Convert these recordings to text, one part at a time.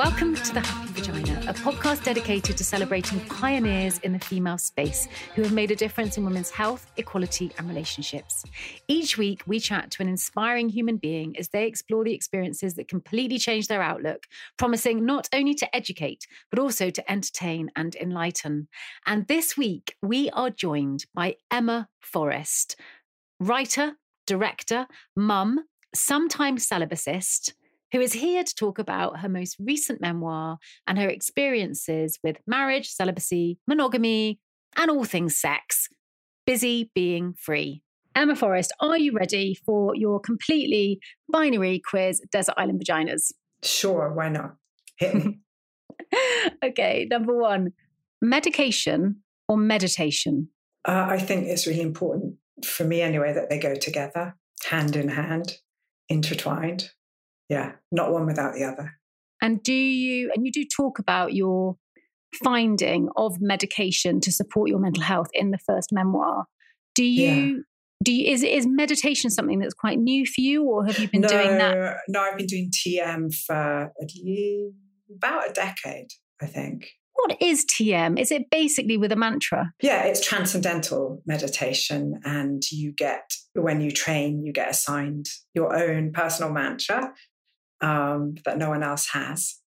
Welcome to The Happy Vagina, a podcast dedicated to celebrating pioneers in the female space who have made a difference in women's health, equality, and relationships. Each week, we chat to an inspiring human being as they explore the experiences that completely change their outlook, promising not only to educate, but also to entertain and enlighten. And this week, we are joined by Emma Forrest, writer, director, mum, sometimes celibacist who is here to talk about her most recent memoir and her experiences with marriage, celibacy, monogamy, and all things sex. Busy being free. Emma Forrest, are you ready for your completely binary quiz, Desert Island Vaginas? Sure, why not? Hit me. okay, number one medication or meditation? Uh, I think it's really important for me anyway that they go together, hand in hand, intertwined yeah, not one without the other. And do you, and you do talk about your finding of medication to support your mental health in the first memoir. Do you, yeah. do you, is, is meditation something that's quite new for you or have you been no, doing that? No, I've been doing TM for about a decade, I think. What is TM? Is it basically with a mantra? Yeah, it's transcendental meditation. And you get, when you train, you get assigned your own personal mantra um, that no one else has.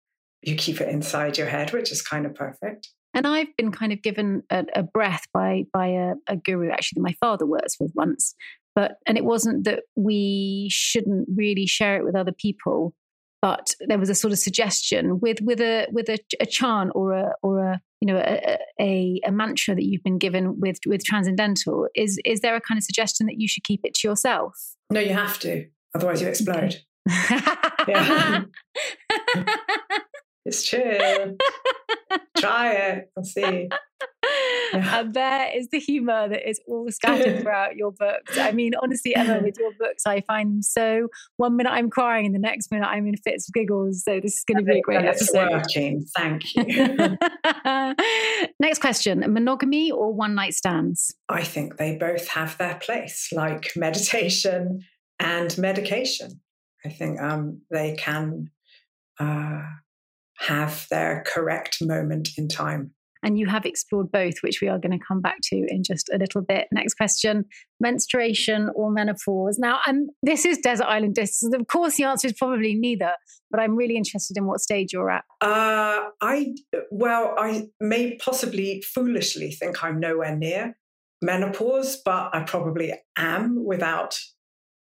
You keep it inside your head, which is kind of perfect. And I've been kind of given a, a breath by by a, a guru actually that my father works with once. But and it wasn't that we shouldn't really share it with other people, but there was a sort of suggestion with with a with a, a chant or a or a you know a, a, a mantra that you've been given with with transcendental. Is is there a kind of suggestion that you should keep it to yourself? No, you have to, otherwise you explode. Okay yeah. it's true. Try it. I'll see. Yeah. And there is the humor that is all scattered throughout your books. I mean, honestly, Emma, with your books, I find them so. One minute I'm crying, and the next minute I'm in fits of giggles. So this is going to be a great it's episode. working. Thank you. next question: monogamy or one night stands? I think they both have their place, like meditation and medication. I think um, they can uh, have their correct moment in time. And you have explored both, which we are going to come back to in just a little bit. Next question menstruation or menopause? Now, and this is Desert Island Distance. Of course, the answer is probably neither, but I'm really interested in what stage you're at. Uh, I, well, I may possibly foolishly think I'm nowhere near menopause, but I probably am without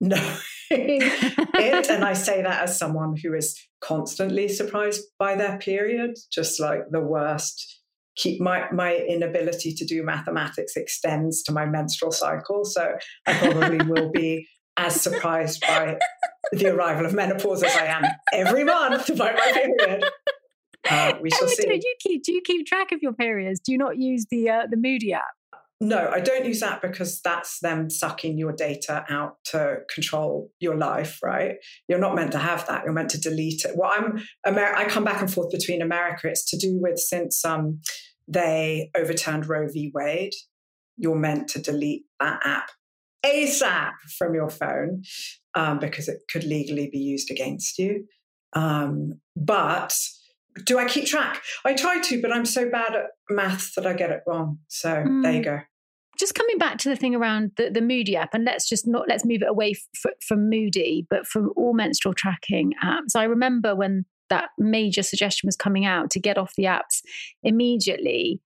knowing it. And I say that as someone who is constantly surprised by their period, just like the worst. Keep my, my inability to do mathematics extends to my menstrual cycle. So I probably will be as surprised by the arrival of menopause as I am every month by my period. Uh, we shall see. Do you keep do you keep track of your periods? Do you not use the uh, the Moody app? No, I don't use that because that's them sucking your data out to control your life, right? You're not meant to have that. You're meant to delete it. Well, I'm Amer- I come back and forth between America. It's to do with since um, they overturned Roe v. Wade, you're meant to delete that app ASAP from your phone um, because it could legally be used against you. Um, but do I keep track? I try to, but I'm so bad at maths that I get it wrong. So mm. there you hmm. go. Just coming back to the thing around the, the Moody app, and let's just not let's move it away f- from Moody, but from all menstrual tracking apps. I remember when that major suggestion was coming out to get off the apps immediately.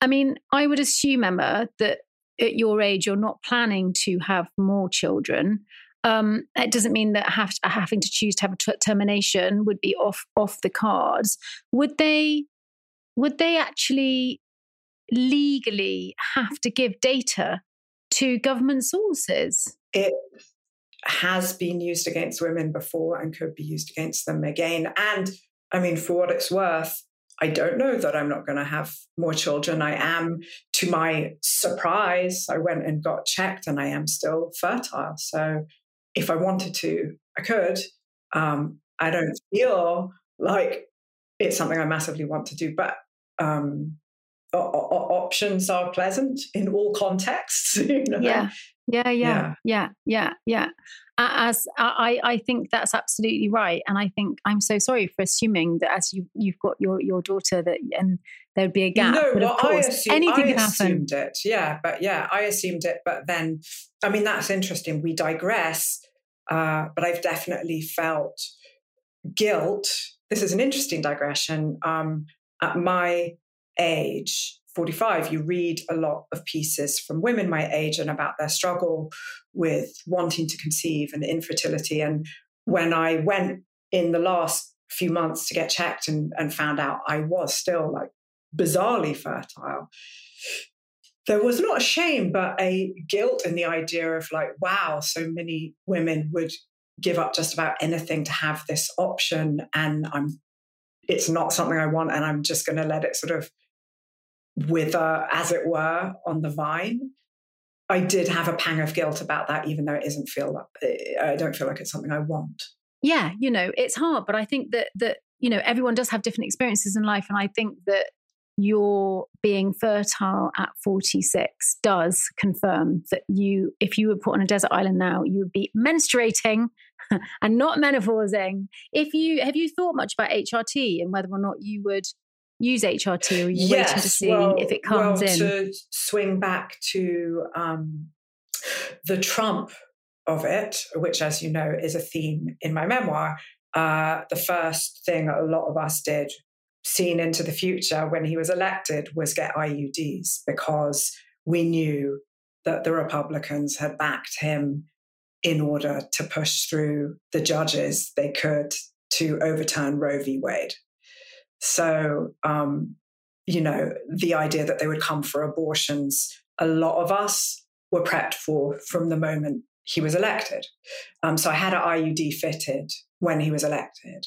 I mean, I would assume, Emma, that at your age, you're not planning to have more children um, it doesn't mean that have, having to choose to have a t- termination would be off off the cards. Would they? Would they actually legally have to give data to government sources? It has been used against women before and could be used against them again. And I mean, for what it's worth, I don't know that I'm not going to have more children. I am, to my surprise, I went and got checked and I am still fertile. So if I wanted to, I could. Um, I don't feel like it's something I massively want to do, but um, options are pleasant in all contexts. You know? Yeah, yeah, yeah, yeah, yeah, yeah. As I, I think that's absolutely right, and I think I'm so sorry for assuming that as you you've got your your daughter that and there'd be a gap. No, but well, I assumed, anything I could happen. it. Yeah, but yeah, I assumed it. But then, I mean, that's interesting. We digress, uh, but I've definitely felt guilt. This is an interesting digression. Um, at my age, 45, you read a lot of pieces from women my age and about their struggle with wanting to conceive and infertility. And when I went in the last few months to get checked and, and found out I was still like bizarrely fertile, there was not a shame, but a guilt in the idea of like, wow, so many women would give up just about anything to have this option. And I'm it's not something I want, and I'm just going to let it sort of wither, as it were, on the vine. I did have a pang of guilt about that, even though it isn't feel like eh, I don't feel like it's something I want. Yeah, you know, it's hard, but I think that that you know everyone does have different experiences in life, and I think that your being fertile at 46 does confirm that you, if you were put on a desert island now, you would be menstruating and not menopausing. If you have you thought much about HRT and whether or not you would use HRT or are you yes, waiting to see well, if it comes well, in? To swing back to um, the Trump of it, which, as you know, is a theme in my memoir. Uh, the first thing a lot of us did, seen into the future when he was elected, was get IUDs because we knew that the Republicans had backed him in order to push through the judges they could to overturn Roe v. Wade. So, um, you know, the idea that they would come for abortions, a lot of us were prepped for from the moment he was elected. Um, so I had an IUD fitted when he was elected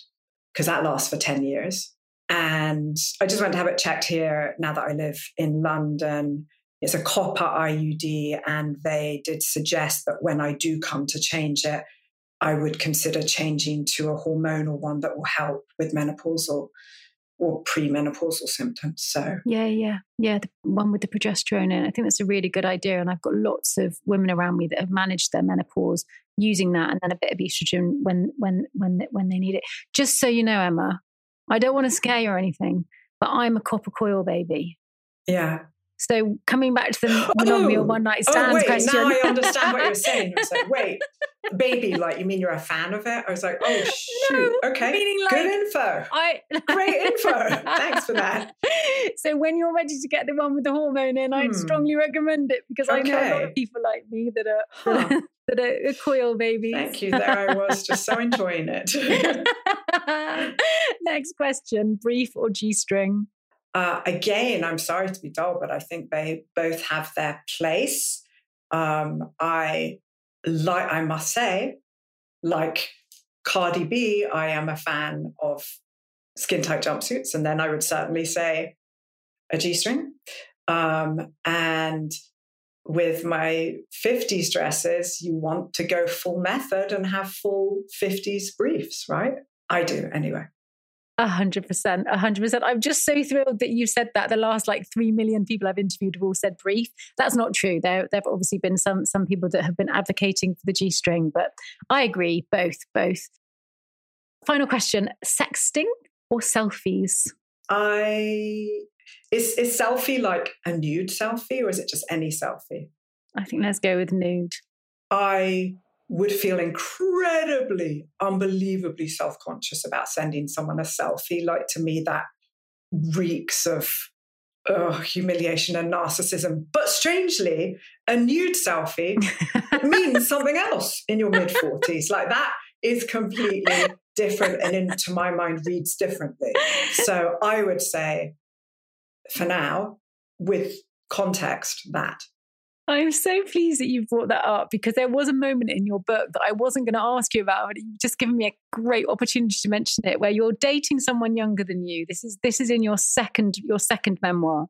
because that lasts for 10 years. And I just went to have it checked here now that I live in London. It's a copper IUD, and they did suggest that when I do come to change it, I would consider changing to a hormonal one that will help with menopausal or premenopausal symptoms. So yeah, yeah, yeah, the one with the progesterone in. I think that's a really good idea, and I've got lots of women around me that have managed their menopause using that, and then a bit of estrogen when when when when they need it. Just so you know, Emma, I don't want to scare you or anything, but I'm a copper coil baby. Yeah. So coming back to the monogamy oh, one night stand oh, wait, question. Now I understand what you're saying. I was like, wait, baby, like you mean you're a fan of it? I was like, oh shoot, no, okay, meaning like, good info. I great info. Thanks for that. So when you're ready to get the one with the hormone in, I'd hmm. strongly recommend it because okay. I know a lot of people like me that are huh. that are coil babies. Thank you. There I was, just so enjoying it. Next question: brief or g-string? Uh, again, I'm sorry to be dull, but I think they both have their place. Um, I like, I must say, like Cardi B, I am a fan of skin tight jumpsuits, and then I would certainly say a G string. Um, and with my 50s dresses, you want to go full method and have full 50s briefs, right? I do anyway. A hundred percent, a hundred percent. I'm just so thrilled that you said that. The last like three million people I've interviewed have all said brief. That's not true. There, there've obviously been some some people that have been advocating for the G string, but I agree. Both, both. Final question: sexting or selfies? I is is selfie like a nude selfie or is it just any selfie? I think let's go with nude. I would feel incredibly, unbelievably self conscious about sending someone a selfie. Like to me, that reeks of oh, humiliation and narcissism. But strangely, a nude selfie means something else in your mid 40s. Like that is completely different and, in, to my mind, reads differently. So I would say, for now, with context, that. I'm so pleased that you brought that up because there was a moment in your book that I wasn't going to ask you about, but you've just given me a great opportunity to mention it, where you're dating someone younger than you. This is this is in your second your second memoir,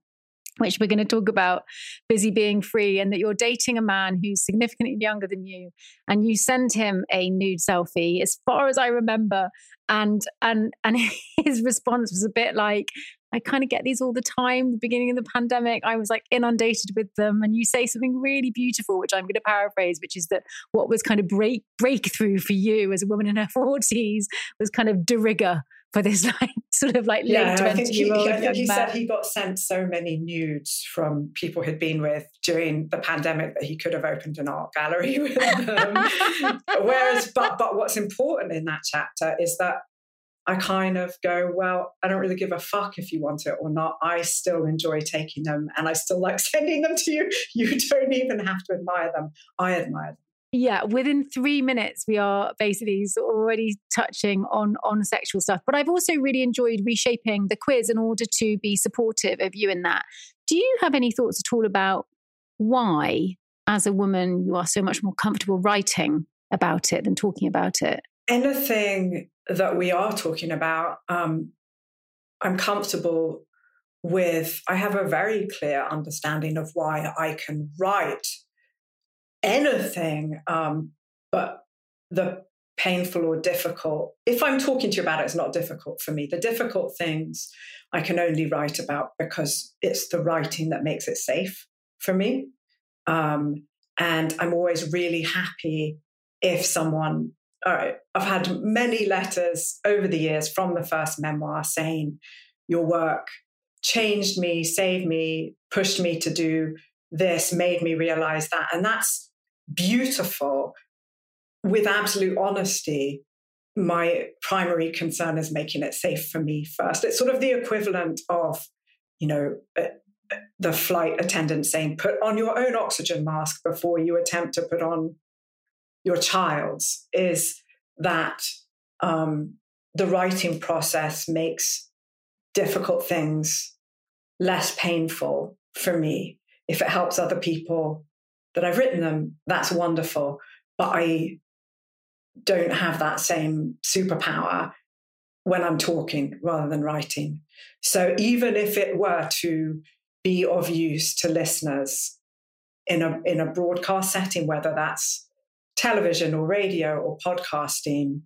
which we're going to talk about, busy being free, and that you're dating a man who's significantly younger than you, and you send him a nude selfie, as far as I remember, and and and his response was a bit like, I kind of get these all the time. The beginning of the pandemic, I was like inundated with them. And you say something really beautiful, which I'm going to paraphrase, which is that what was kind of break breakthrough for you as a woman in her 40s was kind of de rigueur for this like sort of like yeah, late 20 I think he, year old. I think he said he got sent so many nudes from people he'd been with during the pandemic that he could have opened an art gallery with them. Whereas, but but what's important in that chapter is that I kind of go, well, I don't really give a fuck if you want it or not. I still enjoy taking them and I still like sending them to you. You don't even have to admire them. I admire them. Yeah, within three minutes, we are basically already touching on on sexual stuff. But I've also really enjoyed reshaping the quiz in order to be supportive of you in that. Do you have any thoughts at all about why, as a woman, you are so much more comfortable writing about it than talking about it? Anything that we are talking about, um, I'm comfortable with. I have a very clear understanding of why I can write anything, um, but the painful or difficult, if I'm talking to you about it, it's not difficult for me. The difficult things I can only write about because it's the writing that makes it safe for me. Um, and I'm always really happy if someone all right, I've had many letters over the years from the first memoir saying, Your work changed me, saved me, pushed me to do this, made me realize that. And that's beautiful. With absolute honesty, my primary concern is making it safe for me first. It's sort of the equivalent of, you know, uh, the flight attendant saying, put on your own oxygen mask before you attempt to put on your child's is that um, the writing process makes difficult things less painful for me. If it helps other people that I've written them, that's wonderful. But I don't have that same superpower when I'm talking rather than writing. So even if it were to be of use to listeners in a in a broadcast setting, whether that's television or radio or podcasting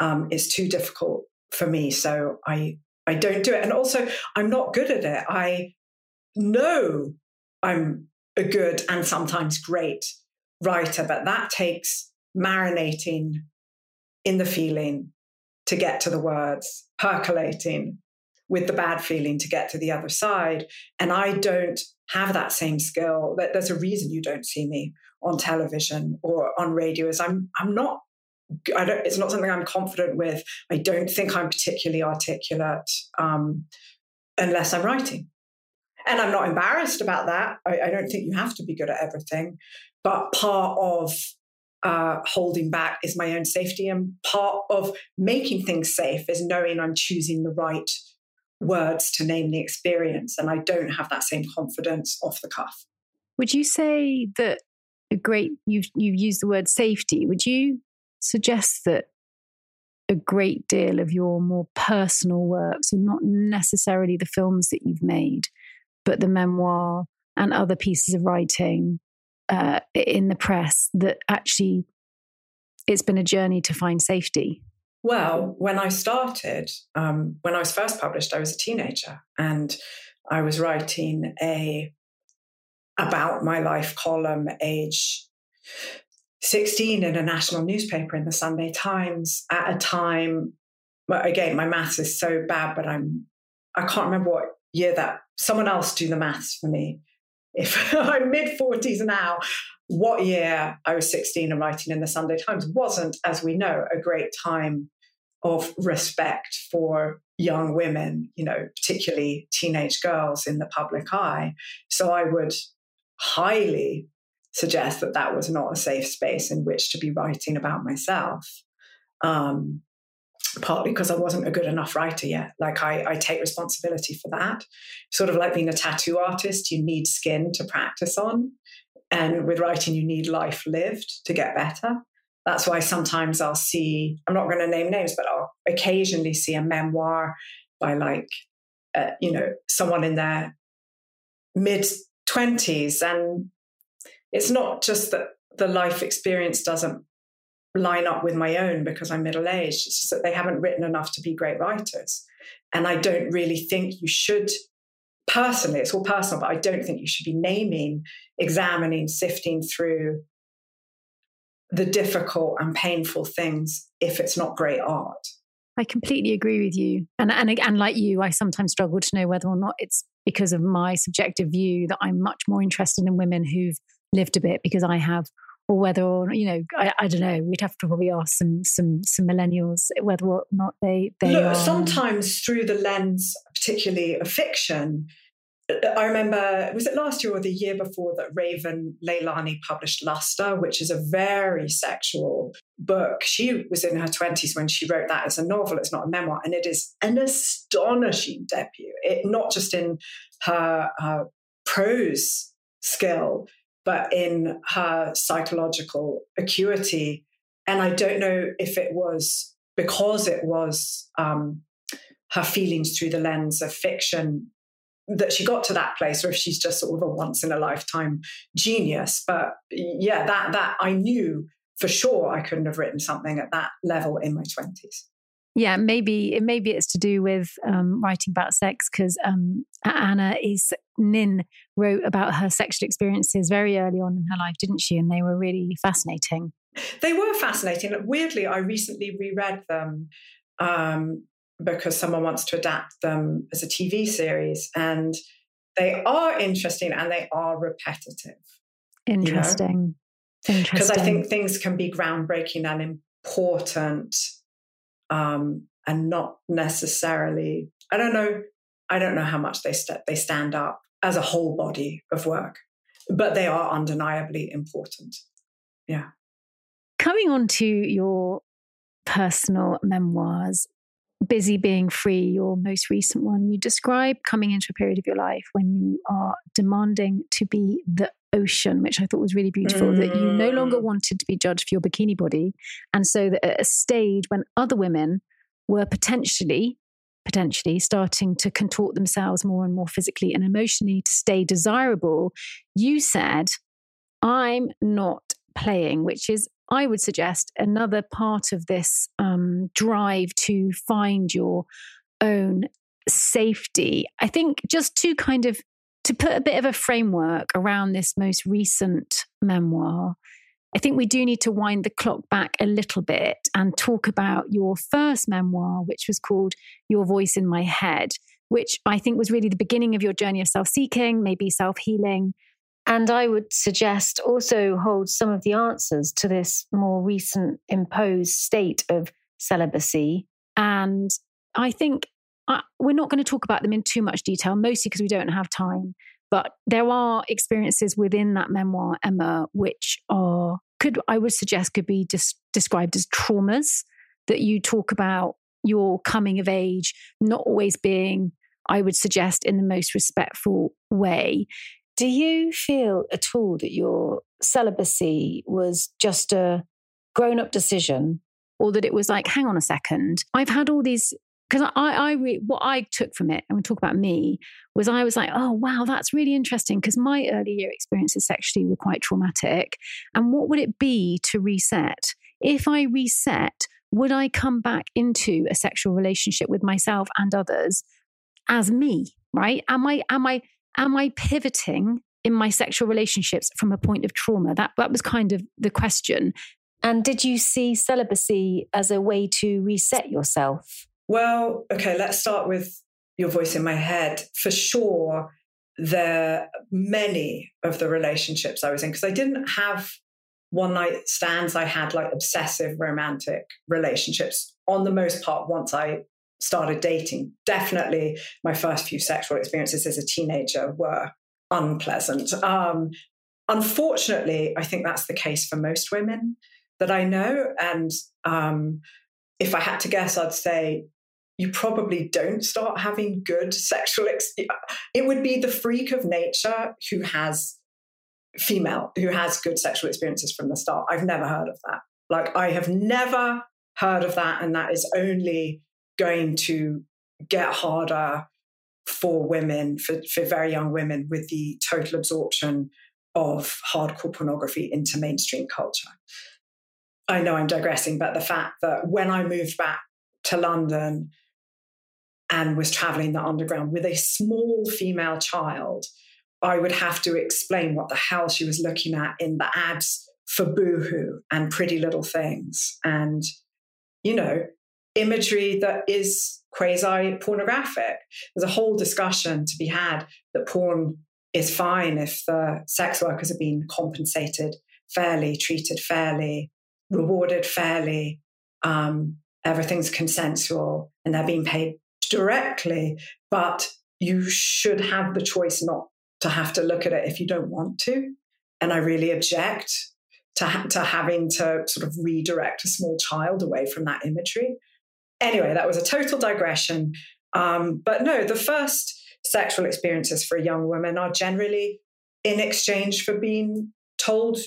um, is too difficult for me. So I I don't do it. And also I'm not good at it. I know I'm a good and sometimes great writer, but that takes marinating in the feeling to get to the words, percolating with the bad feeling to get to the other side. And I don't have that same skill. There's a reason you don't see me on television or on radio is I'm I'm not I don't it's not something I'm confident with. I don't think I'm particularly articulate um, unless I'm writing. And I'm not embarrassed about that. I, I, don't think you have to be good at everything. But part of uh, holding back is my own safety. And part of making things safe is knowing I'm choosing the right words to name the experience. And I don't have that same confidence off the cuff. Would you say that a great you've you've used the word safety. Would you suggest that a great deal of your more personal works, and not necessarily the films that you've made, but the memoir and other pieces of writing uh, in the press, that actually it's been a journey to find safety? Well, when I started, um, when I was first published, I was a teenager and I was writing a about my life column, age 16, in a national newspaper in the Sunday Times at a time. Well, again, my maths is so bad, but I'm I can't remember what year that someone else do the maths for me. If I'm mid 40s now, what year I was 16 and writing in the Sunday Times wasn't, as we know, a great time of respect for young women, you know, particularly teenage girls in the public eye. So I would highly suggest that that was not a safe space in which to be writing about myself. Um, partly because I wasn't a good enough writer yet. Like I, I take responsibility for that. Sort of like being a tattoo artist, you need skin to practice on. And with writing, you need life lived to get better. That's why sometimes I'll see, I'm not going to name names, but I'll occasionally see a memoir by like, uh, you know, someone in their mid 20s. And it's not just that the life experience doesn't line up with my own because I'm middle aged. It's just that they haven't written enough to be great writers. And I don't really think you should, personally, it's all personal, but I don't think you should be naming, examining, sifting through the difficult and painful things if it's not great art. I completely agree with you. And, and, and like you, I sometimes struggle to know whether or not it's because of my subjective view that I'm much more interested in women who've lived a bit because I have, or whether or you know, I, I don't know. We'd have to probably ask some some some millennials whether or not they they Look, are. Sometimes through the lens, particularly of fiction, I remember, was it last year or the year before that Raven Leilani published Luster, which is a very sexual book. She was in her 20s when she wrote that as a novel. It's not a memoir. And it is an astonishing debut, it, not just in her, her prose skill, but in her psychological acuity. And I don't know if it was because it was um, her feelings through the lens of fiction that she got to that place or if she's just sort of a once in a lifetime genius. But yeah that that i knew for sure i couldn't have written something at that level in my 20s yeah maybe maybe it's to do with um, writing about sex because um, anna is nin wrote about her sexual experiences very early on in her life didn't she? And they were really fascinating. They were fascinating. Weirdly i recently reread them um, because someone wants to adapt them as a TV series. And they are interesting and they are repetitive. Interesting. Interesting. Because I think things can be groundbreaking and important um, and not necessarily, I don't know, I don't know how much they, st- they stand up as a whole body of work, but they are undeniably important. Yeah. Coming on to your personal memoirs, Busy Being Free, your most recent one, you describe coming into a period of your life when you are demanding to be the ocean, which I thought was really beautiful, mm. that you no longer mm. wanted to be judged for your bikini body. And so that at a stage when other women were potentially, potentially starting to contort themselves more and more physically and emotionally to stay desirable, you said, I'm not playing, which is I would suggest another part of this um, drive to find your own safety. I think just to kind of to put a bit of a framework around this most recent memoir, I think we do need to wind the clock back a little bit and talk about your first memoir, which was called Your Voice in My Head, which I think was really the beginning of your journey of self seeking, maybe self healing, and I would suggest also hold some of the answers to this more recent imposed state of celibacy. And I think uh, we're not going to talk about them in too much detail, mostly because we don't have time. But there are experiences within that memoir, Emma, which are could I would suggest could be dis- described as traumas that you talk about your coming of age not always being I would suggest in the most respectful way. Do you feel at all that your celibacy was just a grown up decision or that it was like, hang on a second, I've had all these because I, I re, what I took from it, and we talk about me, was I was like, oh wow, that's really interesting because my early year experiences sexually were quite traumatic. And what would it be to reset? If I reset, would I come back into a sexual relationship with myself and others as me? Right? Am I am I am I pivoting in my sexual relationships from a point of trauma? That that was kind of the question. And did you see celibacy as a way to reset yourself? Well, okay, let's start with your voice in my head. For sure, there many of the relationships I was in because I didn't have one night stands. I had like obsessive romantic relationships on the most part once I started dating. Definitely, my first few sexual experiences as a teenager were unpleasant. Um, unfortunately, I think that's the case for most women that I know. And um, if I had to guess, I'd say you probably don't start having good sexual. Ex- it would be the freak of nature who has female who has good sexual experiences from the start. I've never heard of that. Like I have never heard of that, and that is only going to get harder for women, for, for very young women, with the total absorption of hardcore pornography into mainstream culture. I know I'm digressing, but the fact that when I moved back to London and was traveling the underground with a small female child, I would have to explain what the hell she was looking at in the ads for Boohoo and Pretty Little Things. And, you know, imagery that is quasi pornographic. There's a whole discussion to be had that porn is fine if the sex workers are being compensated fairly, treated fairly, rewarded fairly, um, everything's consensual, and they're being paid directly. But you should have the choice not to have to look at it if you don't want to. And I really object to, ha- to having to sort of redirect a small child away from that imagery. Anyway, that was a total digression. Um, but no, the first sexual experiences for a young woman are generally in exchange for being told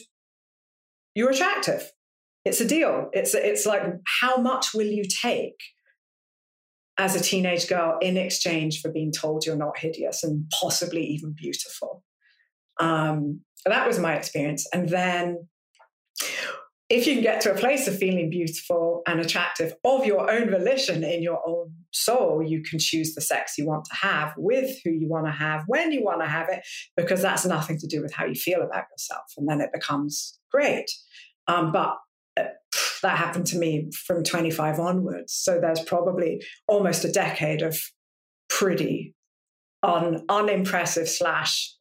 you're attractive. It's a deal. It's it's like how much will you take as a teenage girl in exchange for being told you're not hideous and possibly even beautiful. Um, that was my experience, and then if you can get to a place of feeling beautiful and attractive of your own volition in your own soul, you can choose the sex you want to have with who you want to have, when you want to have it, because that's nothing to do with how you feel about yourself. And then it becomes great. Um, but uh, that happened to me from 25 onwards. So there's probably almost a decade of pretty un, unimpressive slash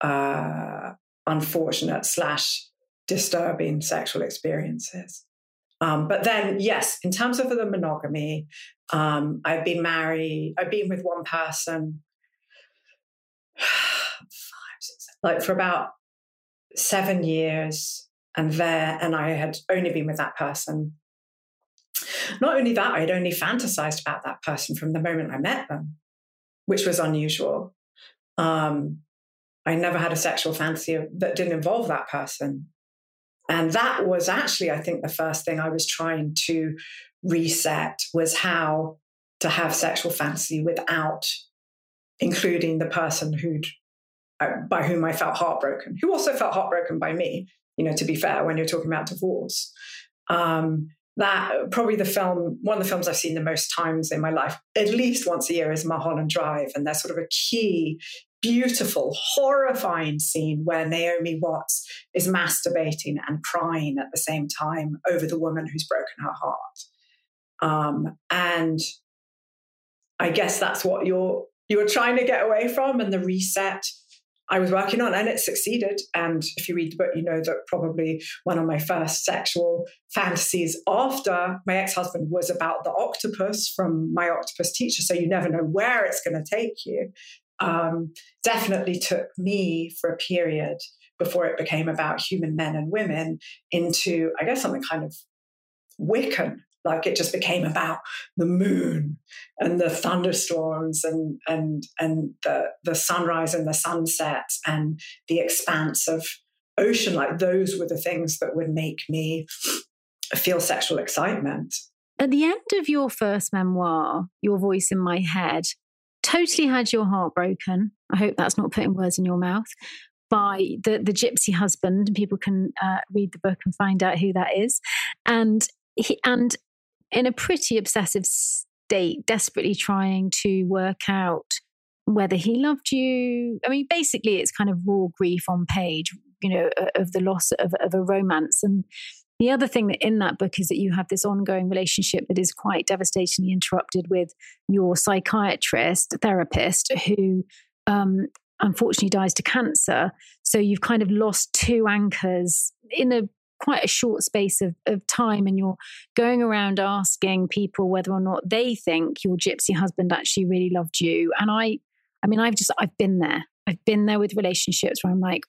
uh, unfortunate slash disturbing sexual experiences. Um, but then, yes, in terms of the monogamy, um, I've been married, I've been with one person like for about seven years. And there, and I had only been with that person. Not only that, I had only fantasized about that person from the moment I met them, which was unusual. Um, I never had a sexual fantasy that didn't involve that person. And that was actually, I think, the first thing I was trying to reset was how to have sexual fantasy without including the person who'd uh, by whom I felt heartbroken, who also felt heartbroken by me. You know, to be fair, when you're talking about divorce, um, that probably the film, one of the films I've seen the most times in my life, at least once a year, is Mulholland Drive, and there's sort of a key beautiful, horrifying scene where Naomi Watts is masturbating and crying at the same time over the woman who's broken her heart. Um, and I guess that's what you're you're trying to get away from, and the reset I was working on, and it succeeded. And if you read the book, you know that probably one of my first sexual fantasies after my ex husband was about the octopus from my octopus teacher. So you never know where it's going to take you um, definitely took me for a period before it became about human men and women into, I guess, something kind of Wiccan. Like it just became about the moon and the thunderstorms and and and the the sunrise and the sunset and the expanse of ocean. Like those were the things that would make me feel sexual excitement. At the end of your first memoir, Your Voice in My Head, totally had your heart broken. I hope that's not putting words in your mouth. By the the gypsy husband, people can uh, read the book and find out who that is, and he and in a pretty obsessive state, desperately trying to work out whether he loved you. I mean, basically, it's kind of raw grief on page, you know, of the loss of, of a romance and the other thing that in that book is that you have this ongoing relationship that is quite devastatingly interrupted with your psychiatrist, therapist, who um, unfortunately dies to cancer. So you've kind of lost two anchors in a quite a short space of, of time and you're going around asking people whether or not they think your gypsy husband actually really loved you and i i mean i've just i've been there i've been there with relationships where i'm like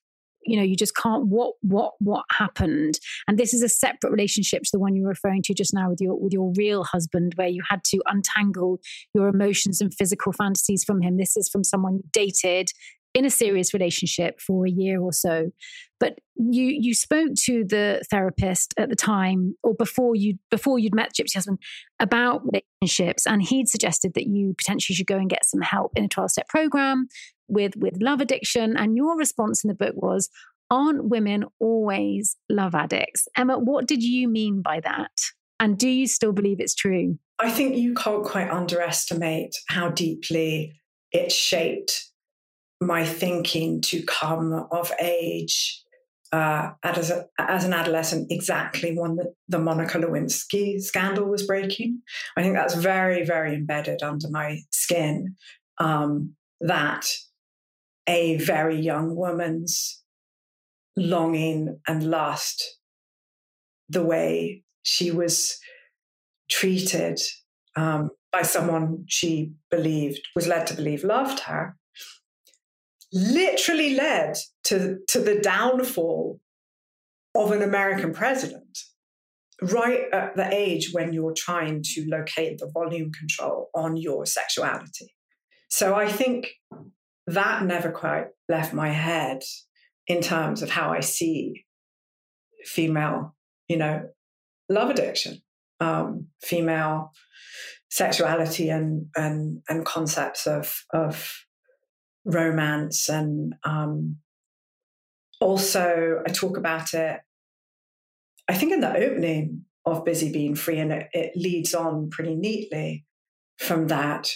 you know you just can't what what what happened? And this is a separate relationship to the one you were referring to just now with your with your real husband where you had to untangle your emotions and physical fantasies from him. This is from someone you dated in a serious relationship for a year or so. But you you spoke to the therapist at the time or before you before you'd met gypsy husband about relationships and he'd suggested that you potentially should go and get some help in a 12 step program with with love addiction and your response in the book was aren't women always love addicts emma what did you mean by that And do you still believe it's true? I think you can't quite underestimate how deeply it shaped my thinking to come of age uh, as, a, as an adolescent exactly when the, the Monica Lewinsky scandal was breaking. I think that's very, very embedded under my skin um, that a very young woman's longing and lust, the way she was treated um, by someone she believed, was led to believe loved her, literally led to, to the downfall of an American president right at the age when you're trying to locate the volume control on your sexuality. So I think that never quite left my head in terms of how I see female, you know, love addiction, um, female sexuality and and and concepts of of romance and um, also I talk about it. I think in the opening of Busy Being Free, and it, it leads on pretty neatly from that.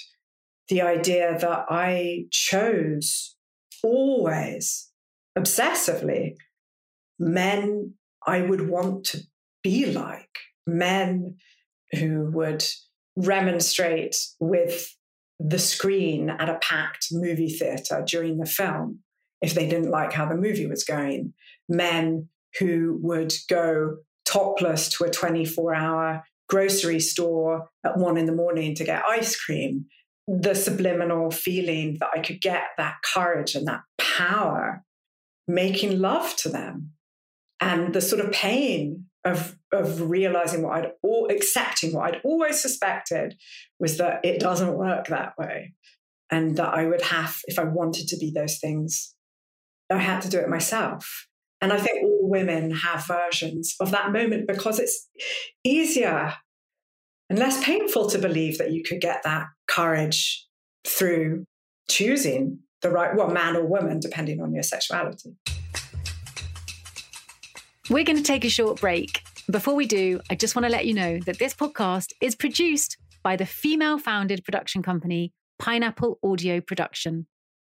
The idea that I chose always obsessively men I would want to be like, men who would remonstrate with the screen at a packed movie theater during the film if they didn't like how the movie was going. Men who would go topless to a 24 hour grocery store at one in the morning to get ice cream. The subliminal feeling that I could get that courage and that power making love to them. And the sort of pain of, of realizing what I'd all accepting what I'd always suspected was that it doesn't work that way. And that I would have, if I wanted to be those things, I had to do it myself. And I think all women have versions of that moment because it's easier and less painful to believe that you could get that courage through choosing the right, well, man or woman, depending on your sexuality. We're going to take a short break. Before we do, I just want to let you know that this podcast is produced by the female founded production company Pineapple Audio Production.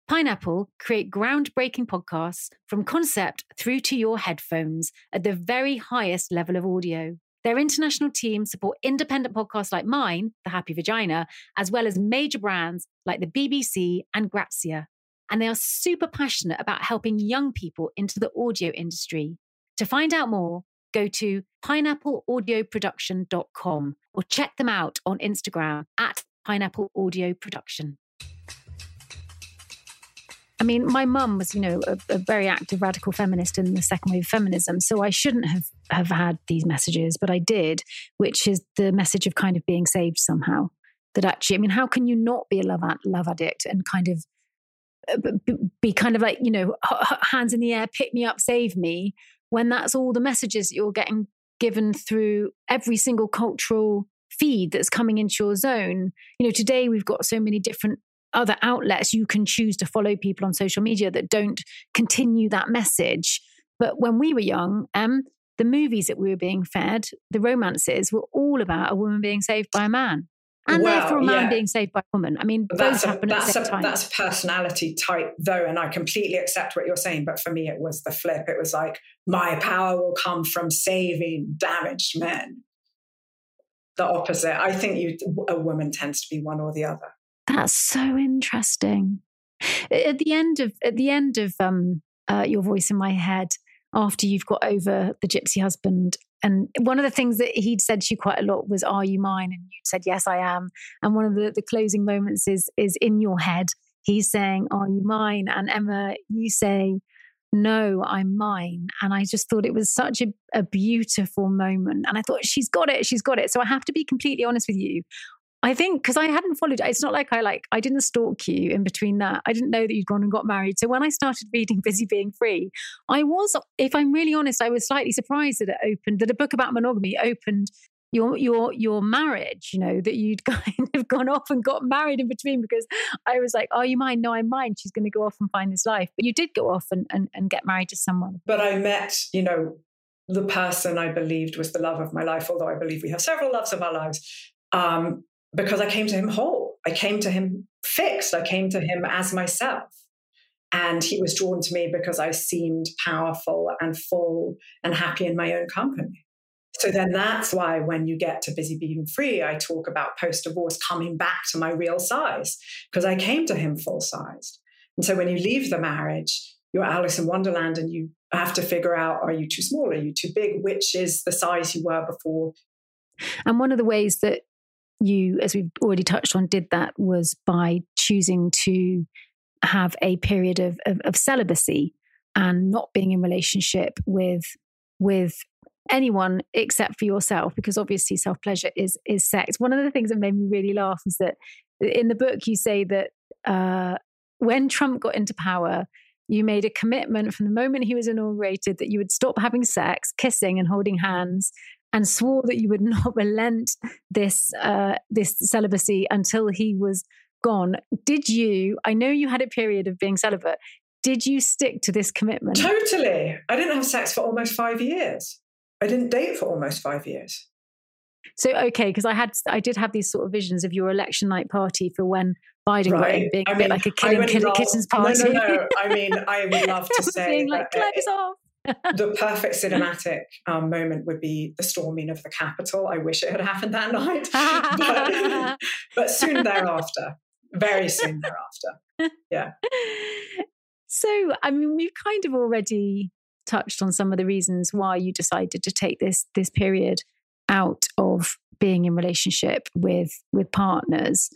Pineapple create groundbreaking podcasts from concept through to your headphones at the very highest level of audio. Their international team support independent podcasts like mine, The Happy Vagina, as well as major brands like the BBC and Grazia. And they are super passionate about helping young people into the audio industry. To find out more, go to pineappleaudioproduction.com or check them out on Instagram at Pineapple Audio Production. I mean, my mum was, you know, a, a, very active radical feminist in the second wave of feminism. So I shouldn't have, have had these messages, but I did, which is the message of kind of being saved somehow. That actually, I mean, how can you not be a love, love addict and kind of uh, be kind of like, you know, hands in the air, pick me up, save me, when that's all the messages you're getting given through every single cultural feed that's coming into your zone. You know, today we've got so many different other outlets you can choose to follow people on social media that don't continue that message. But when we were young, um, the movies that we were being fed, the romances, were all about a woman being saved by a man. And well, therefore, a man yeah. being saved by a woman. I mean, that's both a, happen that's at the same a, time. That's a personality type, though, and I completely accept what you're saying. But for me, it was the flip. It was like, my power will come from saving damaged men. The opposite. I think you, a woman tends to be one or the other. That's so interesting. At the end of at the end of um, uh, your voice in my head, after you've got over the gypsy husband, and one of the things that he'd said to you quite a lot was, "Are you mine?" And you said, "Yes, I am." And one of the, the closing moments is is in your head. He's saying, "Are you mine?" And Emma, you say, no, I'm mine. And I just thought it was such a, a, beautiful moment. And I thought, she's got it, she's got it. So I have to be completely honest with you. I think because I hadn't followed, it's not like I like, I didn't stalk you in between that. I didn't know that you'd gone and got married. So when I started reading Busy Being Free, I was, if I'm really honest, I was slightly surprised that it opened, that a book about monogamy opened your your your marriage you know that you'd kind of gone off and got married in between because i was like are you mine? No i'm mine. She's going to go off and find this life. But you did go off and, and, and get married to someone. But i met you know the person I believed was the love of my life, although I believe we have several loves of our lives, um, because I came to him whole. I came to him fixed. I came to him as myself. And he was drawn to me because I seemed powerful and full and happy in my own company. So then that's why when you get to Busy Being Free, I talk about post divorce coming back to my real size because I came to him full sized. And so when you leave the marriage, you're Alice in Wonderland and you have to figure out are you too small? Are you too big? Which is the size you were before? And one of the ways that you, as we've already touched on, did that was by choosing to have a period of, of, of celibacy and not being in relationship with with anyone except for yourself because obviously self pleasure is is sex. One of the things that made me really laugh is that in the book you say that uh, when trump got into power you made a commitment from the moment he was inaugurated that you would stop having sex kissing and holding hands and swore that you would not relent this uh, this celibacy until he was gone. Did you? I know you had a period of being celibate. Did you stick to this commitment? Totally. I didn't have sex for almost five years. I didn't date for almost five years. So okay, because I had I did have these sort of visions of your election night party for when Biden right. got in, being I a mean, bit like a killing, killing love, kittens party. No, no, no. I mean, I would love to say being like, clothes off. The perfect cinematic um, moment would be the storming of the Capitol. I wish it had happened that night, but, but soon thereafter, very soon thereafter. Yeah. So, I mean, we've kind of already touched on some of the reasons why you decided to take this this period out of being in relationship with with partners,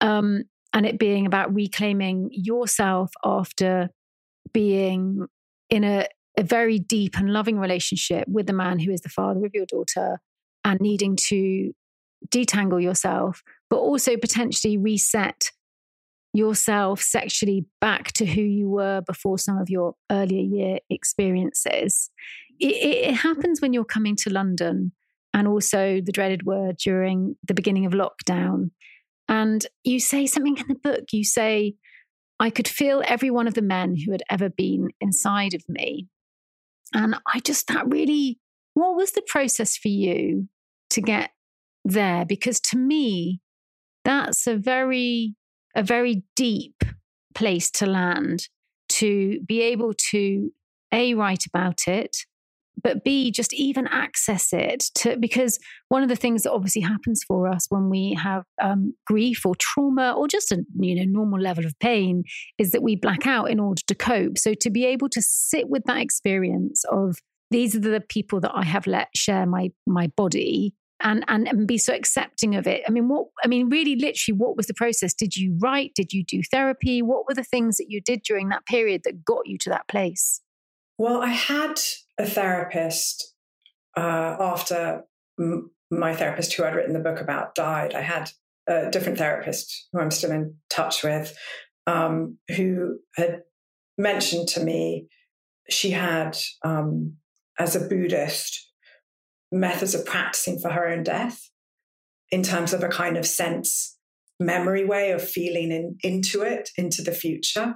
um, and it being about reclaiming yourself after being in a, a very deep and loving relationship with the man who is the father of your daughter, and needing to detangle yourself, but also potentially reset yourself sexually back to who you were before some of your earlier year experiences. It, it, happens when you're coming to London and also the dreaded word during the beginning of lockdown. And you say something in the book, you say, I could feel every one of the men who had ever been inside of me. And I just, that really, what was the process for you to get there? Because to me, that's a very a very deep place to land to be able to a write about it but b just even access it to because one of the things that obviously happens for us when we have um, grief or trauma or just a you know normal level of pain is that we black out in order to cope so to be able to sit with that experience of these are the people that i have let share my my body and, and and be so accepting of it. I mean, what I mean, really, literally, what was the process? Did you write? Did you do therapy? What were the things that you did during that period that got you to that place? Well, I had a therapist uh, after m- my therapist, who I'd written the book about, died. I had a different therapist who I'm still in touch with, um, who had mentioned to me she had, um, as a Buddhist, methods of practicing for her own death in terms of a kind of sense memory way of feeling in, into it, into the future,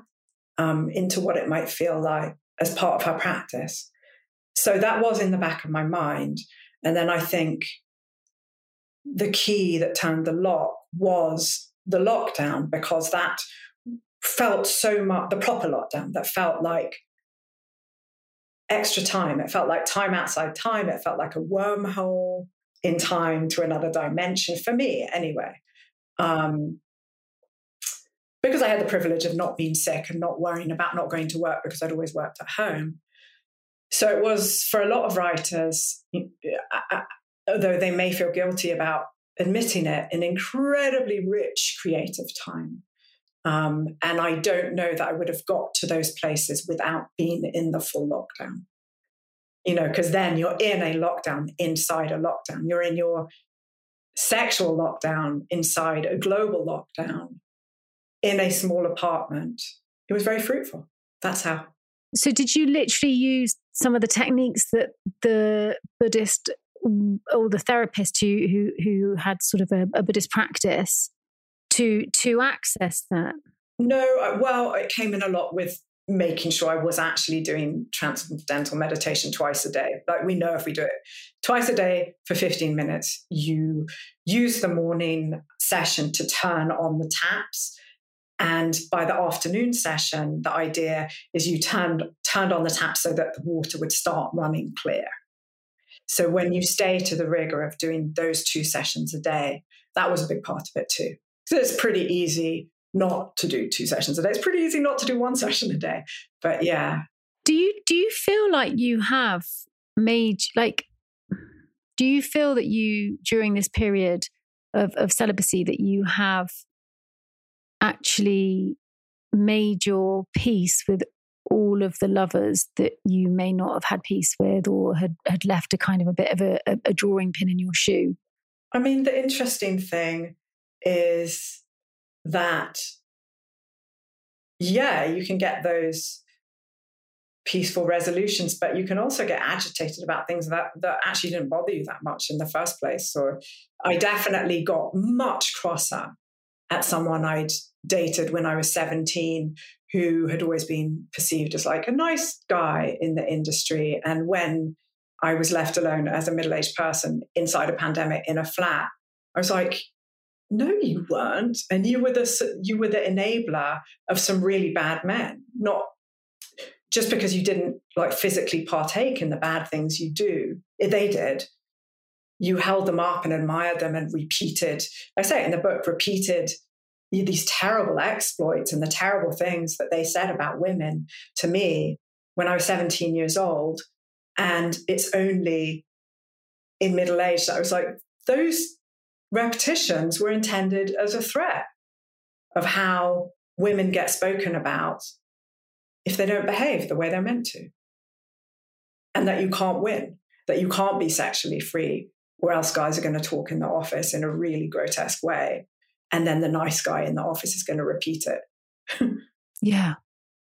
um, into what it might feel like as part of her practice. So that was in the back of my mind. And then I think the key that turned the lock was the lockdown because that felt so much, the proper lockdown that felt like extra time. It felt like time outside time. It felt like a wormhole in time to another dimension for me, anyway. Um, because I had the privilege of not being sick and not worrying about not going to work because I'd always worked at home. So it was for a lot of writers, although they may feel guilty about admitting it, an incredibly rich creative time. Um, and I don't know that I would have got to those places without being in the full lockdown. You know, because then you're in a lockdown inside a lockdown. You're in your sexual lockdown inside a global lockdown in a small apartment. It was very fruitful. That's how. So, did you literally use some of the techniques that the Buddhist or the therapist who who, who had sort of a, a Buddhist practice to to access that? No, well, it came in a lot with making sure I was actually doing transcendental meditation twice a day. Like we know if we do it twice a day for 15 minutes, you use the morning session to turn on the taps. And by the afternoon session, the idea is you turned turned on the tap so that the water would start running clear. So when you stay to the rigor of doing those two sessions a day, that was a big part of it too. So it's pretty easy not to do two sessions a day. It's pretty easy not to do one session a day. But yeah. Do you do you feel like you have made like do you feel that you during this period of, of celibacy that you have actually made your peace with all of the lovers that you may not have had peace with or had, had left a kind of a bit of a, a, drawing pin in your shoe? I mean, the interesting thing is that, yeah, you can get those peaceful resolutions, but you can also get agitated about things that, that actually didn't bother you that much in the first place. Or I definitely got much crosser at someone I'd dated when I was 17 who had always been perceived as like a nice guy in the industry. And when I was left alone as a middle aged person inside a pandemic in a flat, I was like, no, you weren't. And you were the you were the enabler of some really bad men. Not just because you didn't like physically partake in the bad things you do. They did. You held them up and admired them and repeated. I say in the book, repeated these terrible exploits and the terrible things that they said about women to me when I was 17 years old. And it's only in middle age that I was like, those repetitions were intended as a threat of how women get spoken about if they don't behave the way they're meant to. And that you can't win, that you can't be sexually free, or else guys are going to talk in the office in a really grotesque way. And then the nice guy in the office is going to repeat it. yeah,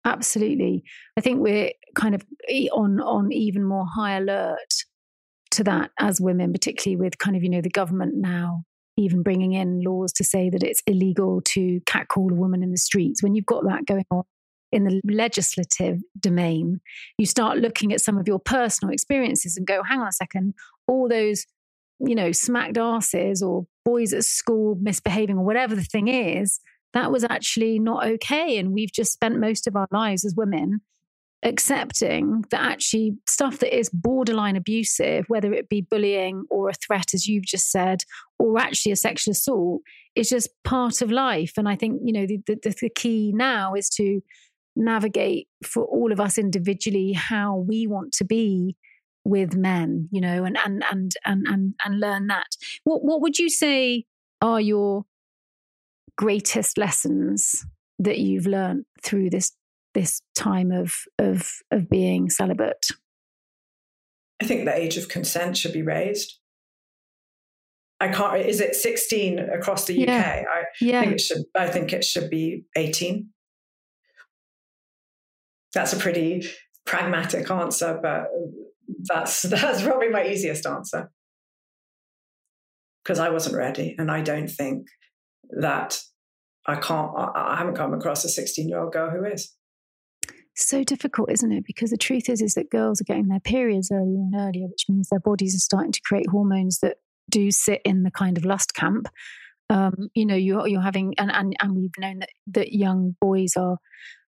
absolutely. I think we're kind of on on even more high alert to that as women, particularly with kind of, you know, the government now even bringing in laws to say that it's illegal to catcall a woman in the streets. When you've got that going on in the legislative domain, you start looking at some of your personal experiences and go, hang on a second, all those, you know, smacked asses or boys at school misbehaving or whatever the thing is, that was actually not okay. And we've just spent most of our lives as women accepting that actually stuff that is borderline abusive, whether it be bullying or a threat, as you've just said, or actually a sexual assault, is just part of life. And I think, you know, the, the, the key now is to navigate for all of us individually how we want to be with men, you know, and and and and and, and learn that. What what would you say are your greatest lessons that you've learned through this this time of of of being celibate? I think the age of consent should be raised. I can't. Is it sixteen across the UK? Yeah. I yeah. think it should. I think it should be eighteen. That's a pretty pragmatic answer, but that's that's probably my easiest answer because I wasn't ready, and I don't think that I can't. I, haven't come across a sixteen-year-old girl who is so difficult, isn't it? Because the truth is, is that girls are getting their periods earlier and earlier, which means their bodies are starting to create hormones that do sit in the kind of lust camp. Um, you know, you're you're having, and and and we've known that that young boys are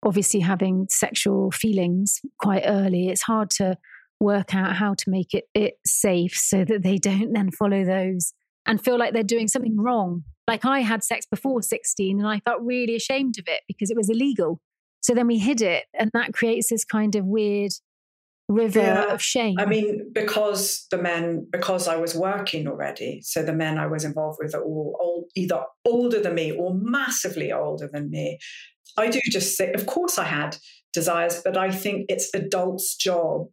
obviously having sexual feelings quite early. It's hard to work out how to make it it safe so that they don't then follow those and feel like they're doing something wrong. Like I had sex before 16 and I felt really ashamed of it because it was illegal. So then we hid it, and that creates this kind of weird river yeah. of shame. I mean, because the men, because I was working already, so the men I was involved with are all old, either older than me or massively older than me. I do just say, of course, I had desires, but I think it's adults' job.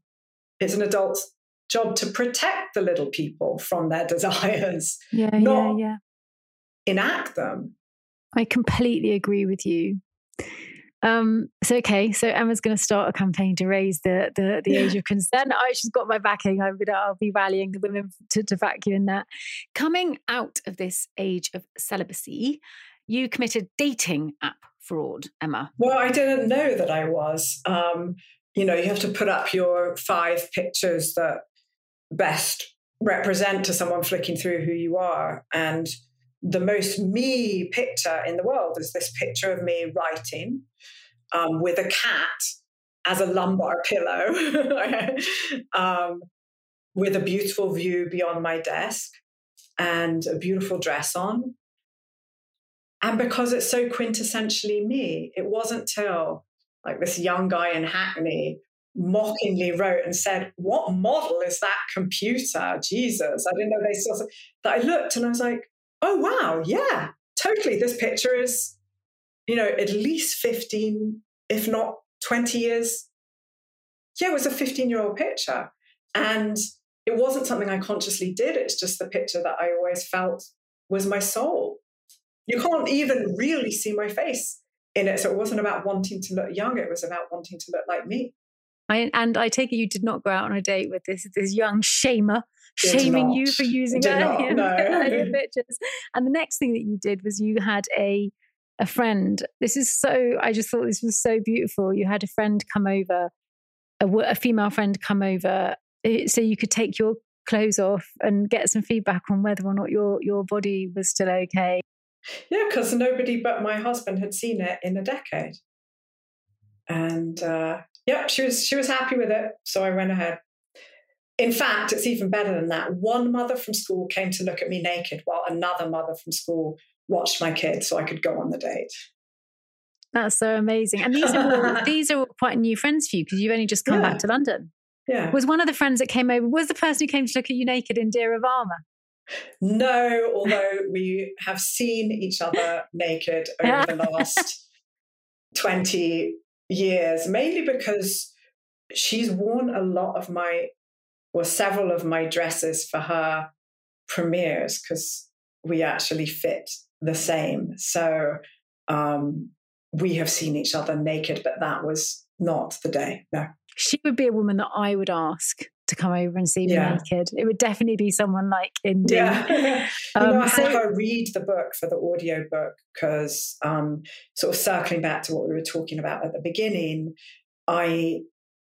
It's an adult's job to protect the little people from their desires, yeah, not yeah, yeah. enact them. I completely agree with you. Um, so okay, so Emma's going to start a campaign to raise the the, the age of consent. Oh, she's got my backing. I would, I'll be rallying the women to, to back you in that. Coming out of this age of celibacy, you committed dating app fraud, Emma? Well, I didn't know that I was. Um, you know, you have to put up your five pictures that best represent to someone flicking through who you are. And the most me picture in the world is this picture of me writing um, with a cat as a lumbar pillow, um, with a beautiful view beyond my desk and a beautiful dress on. And because it's so quintessentially me, it wasn't till like this young guy in Hackney mockingly wrote and said, What model is that computer? Jesus, I didn't know they saw that I looked and I was like, Oh wow, yeah, totally. This picture is, you know, at least 15, if not 20 years. Yeah, it was a 15 year old picture. And it wasn't something I consciously did. It's just the picture that I always felt was my soul. You can't even really see my face in it. So it wasn't about wanting to look young, it was about wanting to look like me. I, and I take it you did not go out on a date with this this young shamer did shaming not. you for using did not, no. pictures. And the next thing that you did was you had a a friend. This is so. I just thought this was so beautiful. You had a friend come over, a, a female friend come over, eh, so you could take your clothes off and get some feedback on whether or not your your body was still okay. Yeah, because nobody but my husband had seen it in a decade. And uh, yeah, she was she was happy with it, so I went ahead. In fact, it's even better than that. One mother from school came to look at me naked, while another mother from school watched my kids, so I could go on the date. That's so amazing. And these are all, these are all quite new friends for you because you've only just come yeah. back to London. Yeah. Was one of the friends that came over was the person who came to look at you naked Indira Varma? No, although we have seen each other naked over the last 20 years, mainly because she's worn a lot of my, or several of my dresses for her premieres because we actually fit the same. So um, we have seen each other naked, but that was not the day. No. She would be a woman that I would ask to come over and see me yeah. naked. It would definitely be someone like Indy. Yeah. um, you know, I so, had her read the book for the audio book because, um, sort of circling back to what we were talking about at the beginning, I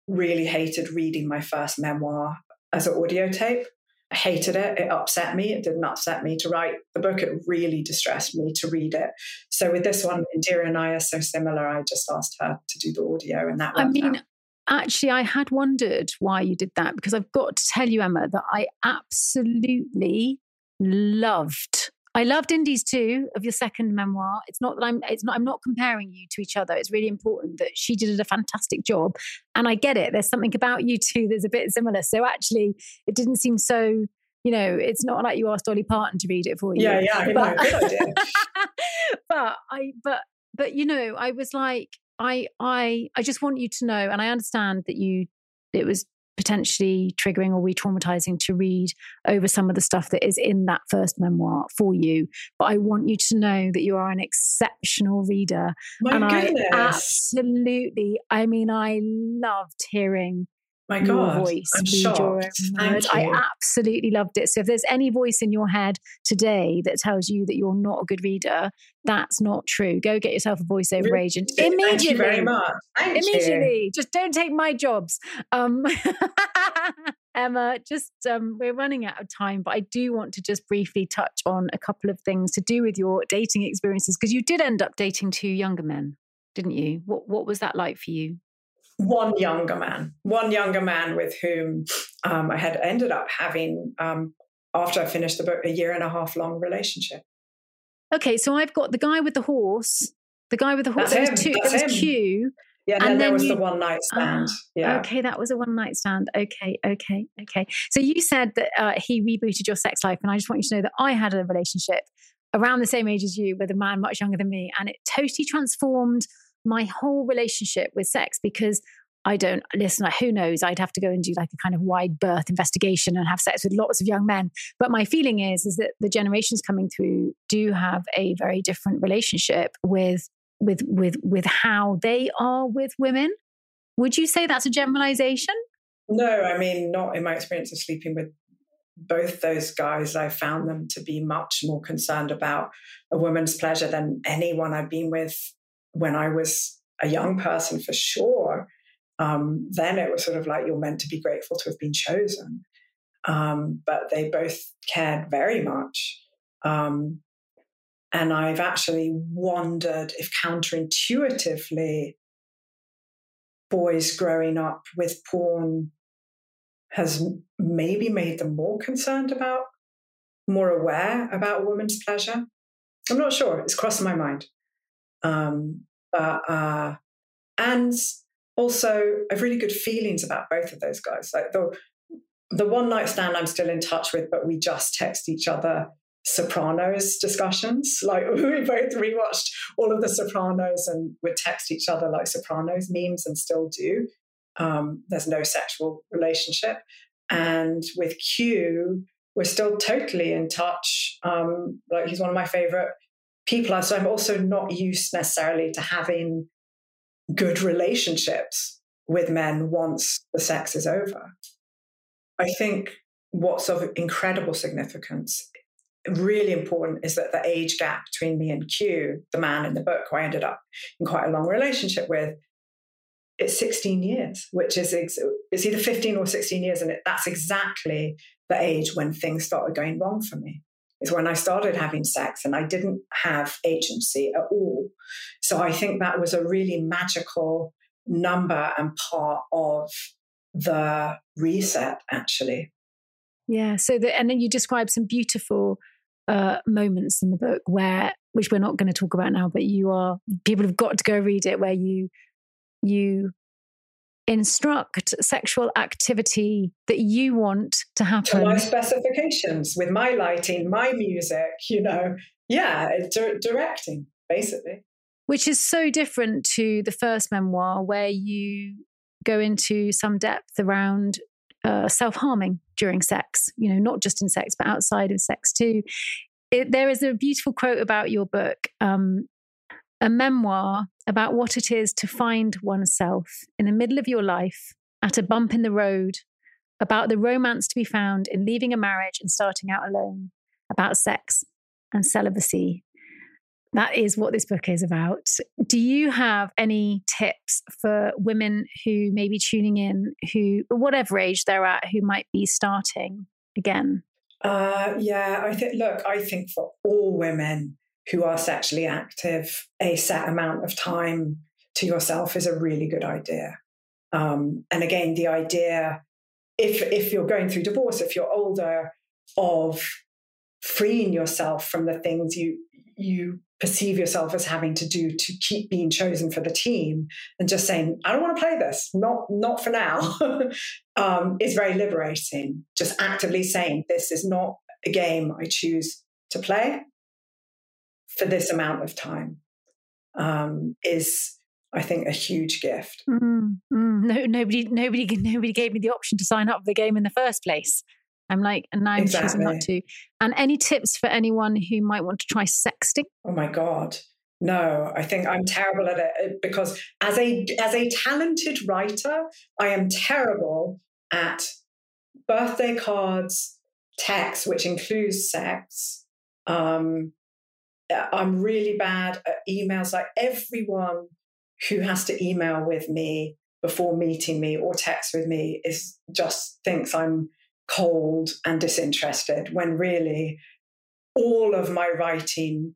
really hated reading my first memoir as an audio tape. I hated it. It upset me. It didn't upset me to write the book. It really distressed me to read it. So with this one, Indira and I are so similar. I just asked her to do the audio, and that. I mean, out actually, I had wondered why you did that because I've got to tell you, Emma, that I absolutely loved. I loved Indies too of your second memoir. It's not that I'm. It's not. I'm not comparing you to each other. It's really important that she did a fantastic job, and I get it. There's something about you too that's a bit similar. So actually, it didn't seem so you know, it's not like you asked Dolly Parton to read it for you. Yeah, yeah, but, know, good idea. but I, but, but you know, I was like, I I I just want you to know, and I understand that you it was potentially triggering or re-traumatizing to read over some of the stuff that is in that first memoir for you. But I want you to know that you are an exceptional reader. My and goodness. I absolutely, I mean, I loved hearing my God, voice. I'm shocked. Thank you. I absolutely loved it. So if there's any voice in your head today that tells you that you're not a good reader, that's not true. Go get yourself a voiceover agent immediately. Thank you very much. Thank immediately. You. Just don't take my jobs. Um, Emma, just um, we're running out of time, but I do want to just briefly touch on a couple of things to do with your dating experiences because you did end up dating two younger men, didn't you? What what was that like for you? One younger man, one younger man with whom um, I had ended up having, um, after I finished the book, a year and a half long relationship. Okay, so I've got the guy with the horse, the guy with the horse. That's it was, two, it was Q. Yeah, and then, then there was you, the one night stand. Uh, yeah. Okay, that was a one night stand. Okay, okay, okay. So you said that uh, he rebooted your sex life, and I just want you to know that I had a relationship around the same age as you with a man much younger than me, and it totally transformed my whole relationship with sex because I don't listen. Who knows? I'd have to go and do like a kind of wide birth investigation and have sex with lots of young men. But my feeling is, is that the generations coming through do have a very different relationship with with with with how they are with women. Would you say that's a generalization? No, I mean not in my experience of sleeping with both those guys. I found them to be much more concerned about a woman's pleasure than anyone I've been with when I was a young person, for sure, um, then it was sort of like you're meant to be grateful to have been chosen. Um, but they both cared very much. Um, and I've actually wondered if counterintuitively, boys growing up with porn has maybe made them more concerned about, more aware about women's pleasure. I'm not sure. It's crossed my mind. Um, uh, and also, I've really good feelings about both of those guys. Like the the one night stand I'm still in touch with, but we just text each other Sopranos discussions. Like we both rewatched all of the Sopranos and would text each other like Sopranos memes and still do. Um, there's no sexual relationship. And with Q, we're still totally in touch. Um, like he's one of my favorite people. are. So I'm also not used necessarily to having good relationships with men once the sex is over. I think what's of incredible significance, really important, is that the age gap between me and Q, the man in the book who I ended up in quite a long relationship with, it's 16 years, which is it's either 15 or 16 years, and it, that's exactly the age when things started going wrong for me. Is when I started having sex and I didn't have agency at all. So I think that was a really magical number and part of the reset actually yeah so the, and then you describe some beautiful uh, moments in the book where which we're not going to talk about now but you are people have got to go read it where you you instruct sexual activity that you want to happen to my specifications with my lighting my music you know. Yeah di- directing basically. Which is so different to the first memoir where you go into some depth around uh, self harming during sex, you know, not just in sex, but outside of sex too. It, there is a beautiful quote about your book, um, a memoir about what it is to find oneself in the middle of your life at a bump in the road, about the romance to be found in leaving a marriage and starting out alone, about sex and celibacy that is what this book is about. Do you have any tips for women who may be tuning in, who, whatever age they're at, who might be starting again? Uh, yeah, I think, look, I think for all women who are sexually active, a set amount of time to yourself is a really good idea. Um, and again, the idea, if, if you're going through divorce, if you're older, of freeing yourself from the things you you perceive yourself as having to do to keep being chosen for the team and just saying i don't want to play this. Not not for now. Um, is very liberating. Just actively saying this is not a game i choose to play for this amount of time um, is I think a huge gift. Mm, mm, no, nobody, nobody, nobody gave me the option to sign up for the game in the first place. I'm like, and now I'm exactly. choosing not to. And any tips for anyone who might want to try sexting? Oh my God. No, I think I'm terrible at it uh, because as a as a talented writer, I am terrible at birthday cards, text, which includes sex. Um, Uh, I'm really bad at emails. Like everyone who has to email with me before meeting me or text with me is just thinks I'm cold and disinterested when really all of my writing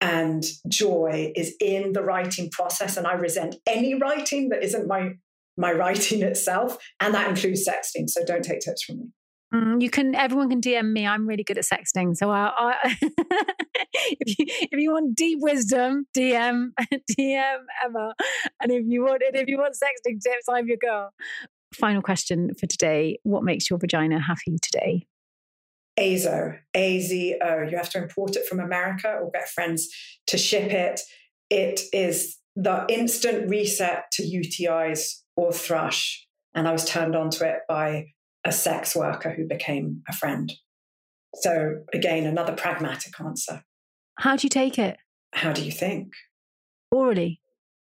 and joy is in the writing process and i resent any writing that isn't my my writing itself and that includes sexting so don't take tips from me mm, you can everyone can dm me i'm really good at sexting so i, I if, you, if you want deep wisdom dm dm emma and if you want if you want sexting tips i'm your girl final question for today What makes your vagina happy today? Azo, A Z O. You have to import it from America or get friends to ship it. It is the instant reset to UTIs or thrush. And I was turned on to it by a sex worker who became a friend. So, again, another pragmatic answer. How do you take it? How do you think? Orally.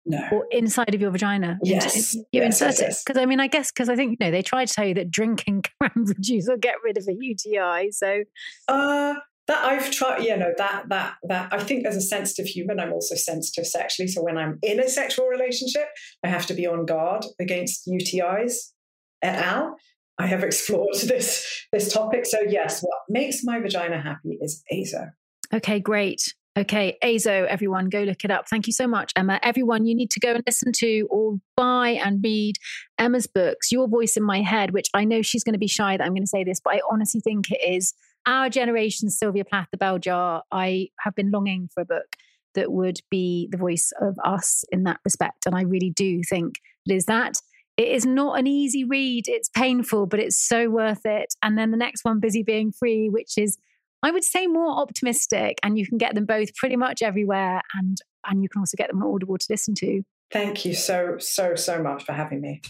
No. Or inside of your vagina. Yes. You yes, insert yes, it. Because I mean, I guess, because I think, you know, they try to tell you that drinking can reduce or get rid of a UTI. So. Uh, that I've tried, you know, that that that I think as a sensitive human, I'm also sensitive sexually. So when I'm in a sexual relationship, I have to be on guard against UTIs et al. I have explored this this topic. So yes, what makes my vagina happy is Azo. Okay, great. Okay, Azo, everyone, go look it up. Thank you so much, Emma. Everyone, you need to go and listen to or buy and read Emma's books, Your Voice in My Head, which I know she's going to be shy that I'm going to say this, but I honestly think it is our generation, Sylvia Plath, the bell jar. I have been longing for a book that would be the voice of us in that respect. And I really do think it is that. It is not an easy read. It's painful, but it's so worth it. And then the next one, Busy Being Free, which is I would say more optimistic, and you can get them both pretty much everywhere, and and you can also get them on Audible to listen to. Thank you so so so much for having me.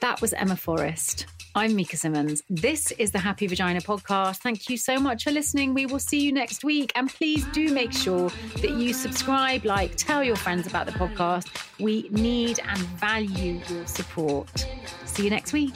That was Emma Forrest. I'm Mika Simmons. This is the Happy Vagina podcast. Thank you so much for listening. We will see you next week. And please do make sure that you subscribe, like, tell your friends about the podcast. We need and value your support. See you next week.